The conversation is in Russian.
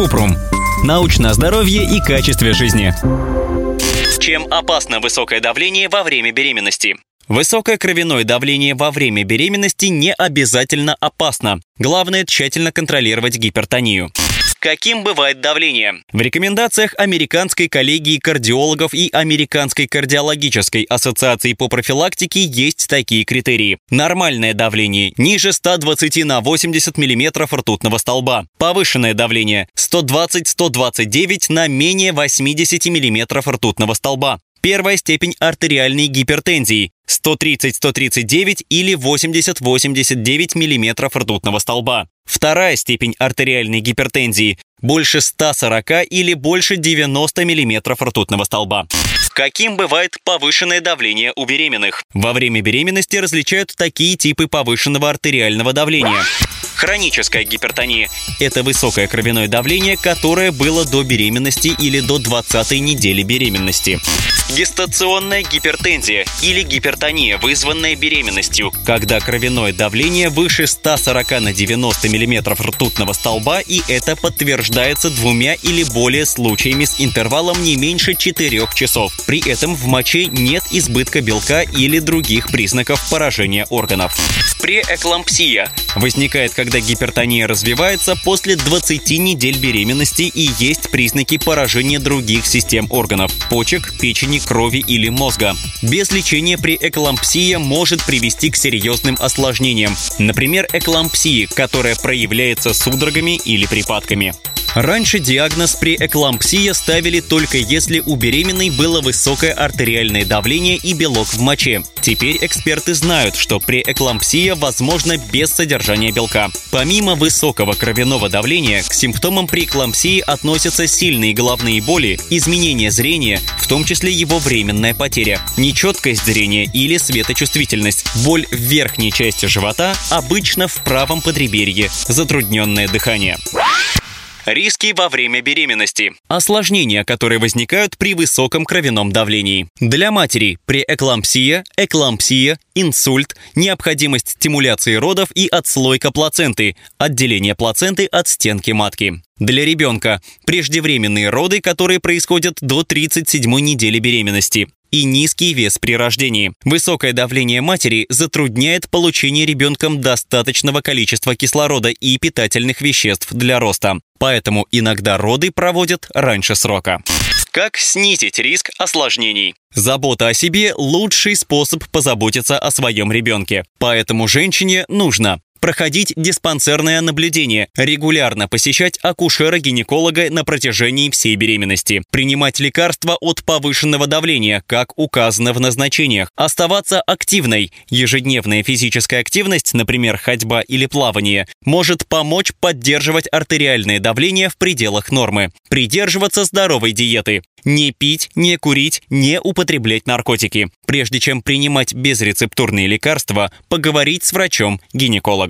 Купрум. Научное здоровье и качестве жизни. Чем опасно высокое давление во время беременности? Высокое кровяное давление во время беременности не обязательно опасно. Главное тщательно контролировать гипертонию. Каким бывает давление? В рекомендациях Американской коллегии кардиологов и Американской кардиологической ассоциации по профилактике есть такие критерии. Нормальное давление ниже 120 на 80 мм ртутного столба. Повышенное давление 120-129 на менее 80 мм ртутного столба. Первая степень артериальной гипертензии 130-139 или 80-89 мм ртутного столба. Вторая степень артериальной гипертензии больше 140 или больше 90 мм ртутного столба. Каким бывает повышенное давление у беременных? Во время беременности различают такие типы повышенного артериального давления. Хроническая гипертония – это высокое кровяное давление, которое было до беременности или до 20 недели беременности. Гестационная гипертензия или гипертония, вызванная беременностью, когда кровяное давление выше 140 на 90 мм ртутного столба, и это подтверждается двумя или более случаями с интервалом не меньше 4 часов. При этом в моче нет избытка белка или других признаков поражения органов. Преэклампсия возникает, когда гипертония развивается после 20 недель беременности и есть признаки поражения других систем органов – почек, печени, крови или мозга. Без лечения преэклампсия может привести к серьезным осложнениям, например, эклампсии, которая проявляется судорогами или припадками. Раньше диагноз при эклампсия ставили только если у беременной было высокое артериальное давление и белок в моче. Теперь эксперты знают, что при эклампсия возможно без содержания белка. Помимо высокого кровяного давления, к симптомам при эклампсии относятся сильные головные боли, изменение зрения, в том числе его временная потеря, нечеткость зрения или светочувствительность, боль в верхней части живота, обычно в правом подреберье, затрудненное дыхание. Риски во время беременности. Осложнения, которые возникают при высоком кровяном давлении. Для матери преэклампсия, эклампсия, инсульт, необходимость стимуляции родов и отслойка плаценты, отделение плаценты от стенки матки. Для ребенка преждевременные роды, которые происходят до 37 недели беременности и низкий вес при рождении. Высокое давление матери затрудняет получение ребенком достаточного количества кислорода и питательных веществ для роста. Поэтому иногда роды проводят раньше срока. Как снизить риск осложнений? Забота о себе – лучший способ позаботиться о своем ребенке. Поэтому женщине нужно проходить диспансерное наблюдение, регулярно посещать акушера-гинеколога на протяжении всей беременности, принимать лекарства от повышенного давления, как указано в назначениях, оставаться активной. Ежедневная физическая активность, например, ходьба или плавание, может помочь поддерживать артериальное давление в пределах нормы, придерживаться здоровой диеты, не пить, не курить, не употреблять наркотики. Прежде чем принимать безрецептурные лекарства, поговорить с врачом-гинекологом.